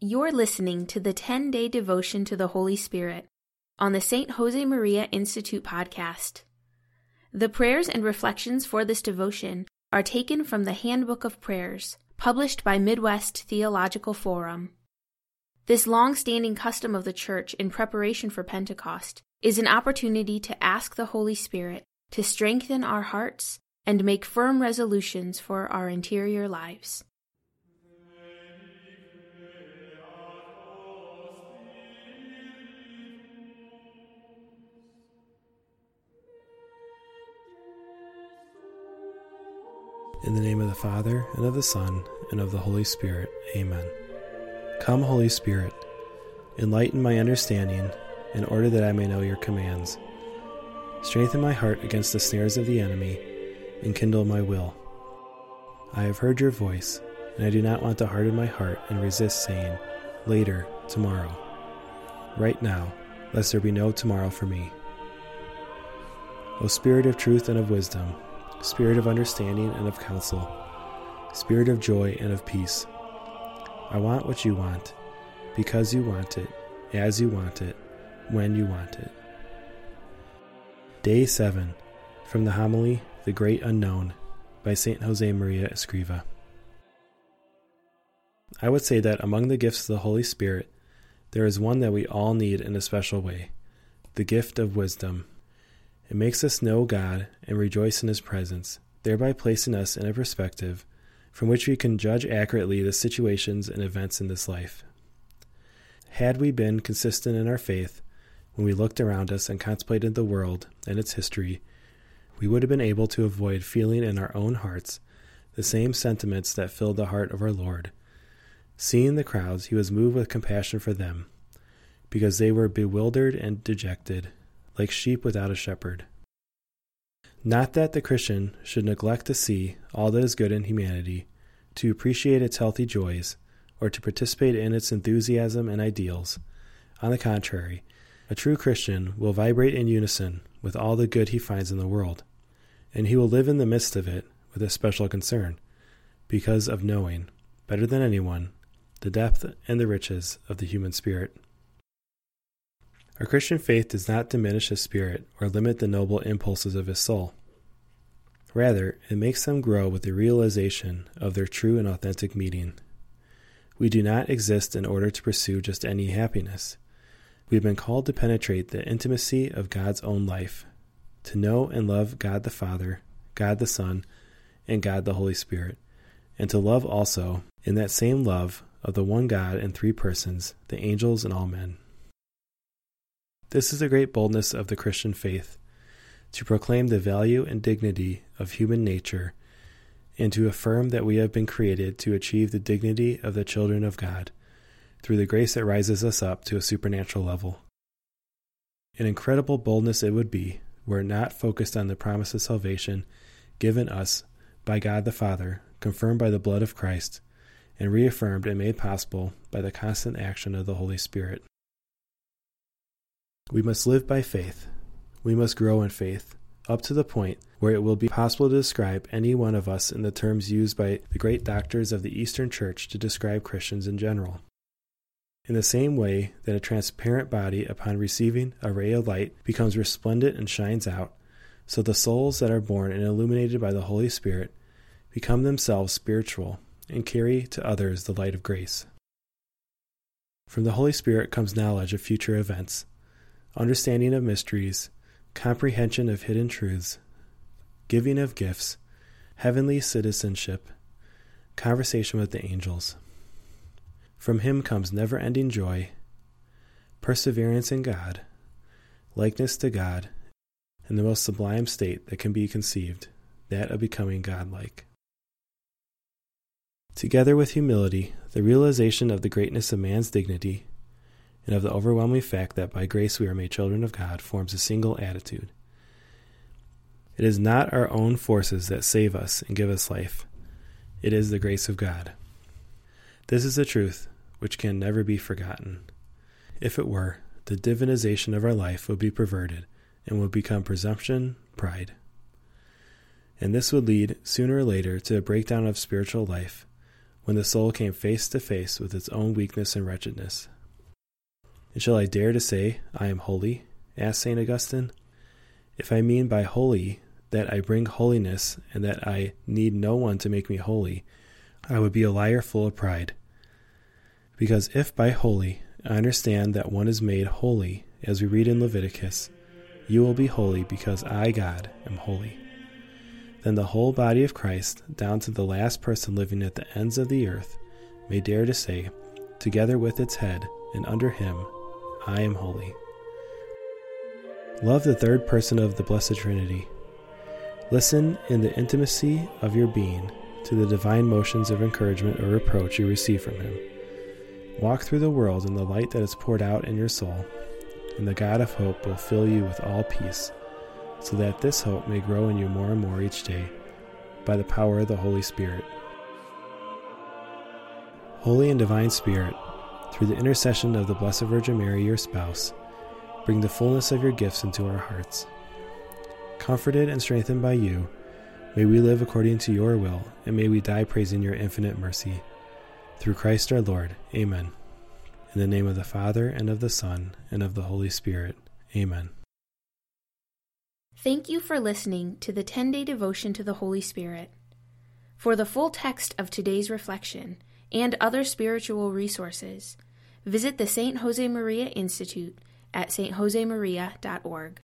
You're listening to the 10 day devotion to the Holy Spirit on the St. Josemaria Institute podcast. The prayers and reflections for this devotion are taken from the Handbook of Prayers, published by Midwest Theological Forum. This long standing custom of the Church in preparation for Pentecost is an opportunity to ask the Holy Spirit to strengthen our hearts and make firm resolutions for our interior lives. In the name of the Father, and of the Son, and of the Holy Spirit. Amen. Come, Holy Spirit, enlighten my understanding, in order that I may know your commands. Strengthen my heart against the snares of the enemy, and kindle my will. I have heard your voice, and I do not want to harden my heart and resist, saying, Later, tomorrow. Right now, lest there be no tomorrow for me. O Spirit of truth and of wisdom, Spirit of understanding and of counsel, Spirit of joy and of peace. I want what you want, because you want it, as you want it, when you want it. Day 7 from the homily The Great Unknown by St. Josemaria Escriva. I would say that among the gifts of the Holy Spirit, there is one that we all need in a special way the gift of wisdom. It makes us know God and rejoice in His presence, thereby placing us in a perspective from which we can judge accurately the situations and events in this life. Had we been consistent in our faith when we looked around us and contemplated the world and its history, we would have been able to avoid feeling in our own hearts the same sentiments that filled the heart of our Lord. Seeing the crowds, he was moved with compassion for them, because they were bewildered and dejected like sheep without a shepherd. Not that the Christian should neglect to see all that is good in humanity, to appreciate its healthy joys, or to participate in its enthusiasm and ideals. On the contrary, a true Christian will vibrate in unison with all the good he finds in the world, and he will live in the midst of it with a special concern, because of knowing, better than anyone, the depth and the riches of the human spirit. Our Christian faith does not diminish his spirit or limit the noble impulses of his soul. Rather, it makes them grow with the realization of their true and authentic meaning. We do not exist in order to pursue just any happiness. We have been called to penetrate the intimacy of God's own life, to know and love God the Father, God the Son, and God the Holy Spirit, and to love also, in that same love of the one God in three persons, the angels and all men. This is the great boldness of the Christian faith to proclaim the value and dignity of human nature and to affirm that we have been created to achieve the dignity of the children of God through the grace that rises us up to a supernatural level. An incredible boldness it would be were it not focused on the promise of salvation given us by God the Father, confirmed by the blood of Christ, and reaffirmed and made possible by the constant action of the Holy Spirit. We must live by faith. We must grow in faith, up to the point where it will be possible to describe any one of us in the terms used by the great doctors of the Eastern Church to describe Christians in general. In the same way that a transparent body, upon receiving a ray of light, becomes resplendent and shines out, so the souls that are born and illuminated by the Holy Spirit become themselves spiritual and carry to others the light of grace. From the Holy Spirit comes knowledge of future events understanding of mysteries, comprehension of hidden truths, giving of gifts, heavenly citizenship, conversation with the angels. From him comes never ending joy, perseverance in God, likeness to God, and the most sublime state that can be conceived, that of becoming godlike. Together with humility, the realization of the greatness of man's dignity and of the overwhelming fact that by grace we are made children of God forms a single attitude. It is not our own forces that save us and give us life, it is the grace of God. This is a truth which can never be forgotten. If it were, the divinization of our life would be perverted and would become presumption, pride. And this would lead, sooner or later, to a breakdown of spiritual life when the soul came face to face with its own weakness and wretchedness. And shall I dare to say, I am holy? asked St. Augustine. If I mean by holy that I bring holiness and that I need no one to make me holy, I would be a liar full of pride. Because if by holy I understand that one is made holy, as we read in Leviticus, you will be holy because I, God, am holy. Then the whole body of Christ, down to the last person living at the ends of the earth, may dare to say, together with its head and under him, I am holy. Love the third person of the Blessed Trinity. Listen in the intimacy of your being to the divine motions of encouragement or reproach you receive from Him. Walk through the world in the light that is poured out in your soul, and the God of hope will fill you with all peace, so that this hope may grow in you more and more each day by the power of the Holy Spirit. Holy and Divine Spirit, through the intercession of the Blessed Virgin Mary, your spouse, bring the fullness of your gifts into our hearts. Comforted and strengthened by you, may we live according to your will, and may we die praising your infinite mercy. Through Christ our Lord. Amen. In the name of the Father, and of the Son, and of the Holy Spirit. Amen. Thank you for listening to the 10 day devotion to the Holy Spirit. For the full text of today's reflection and other spiritual resources, visit the St. Josemaria Institute at stjosemaria.org.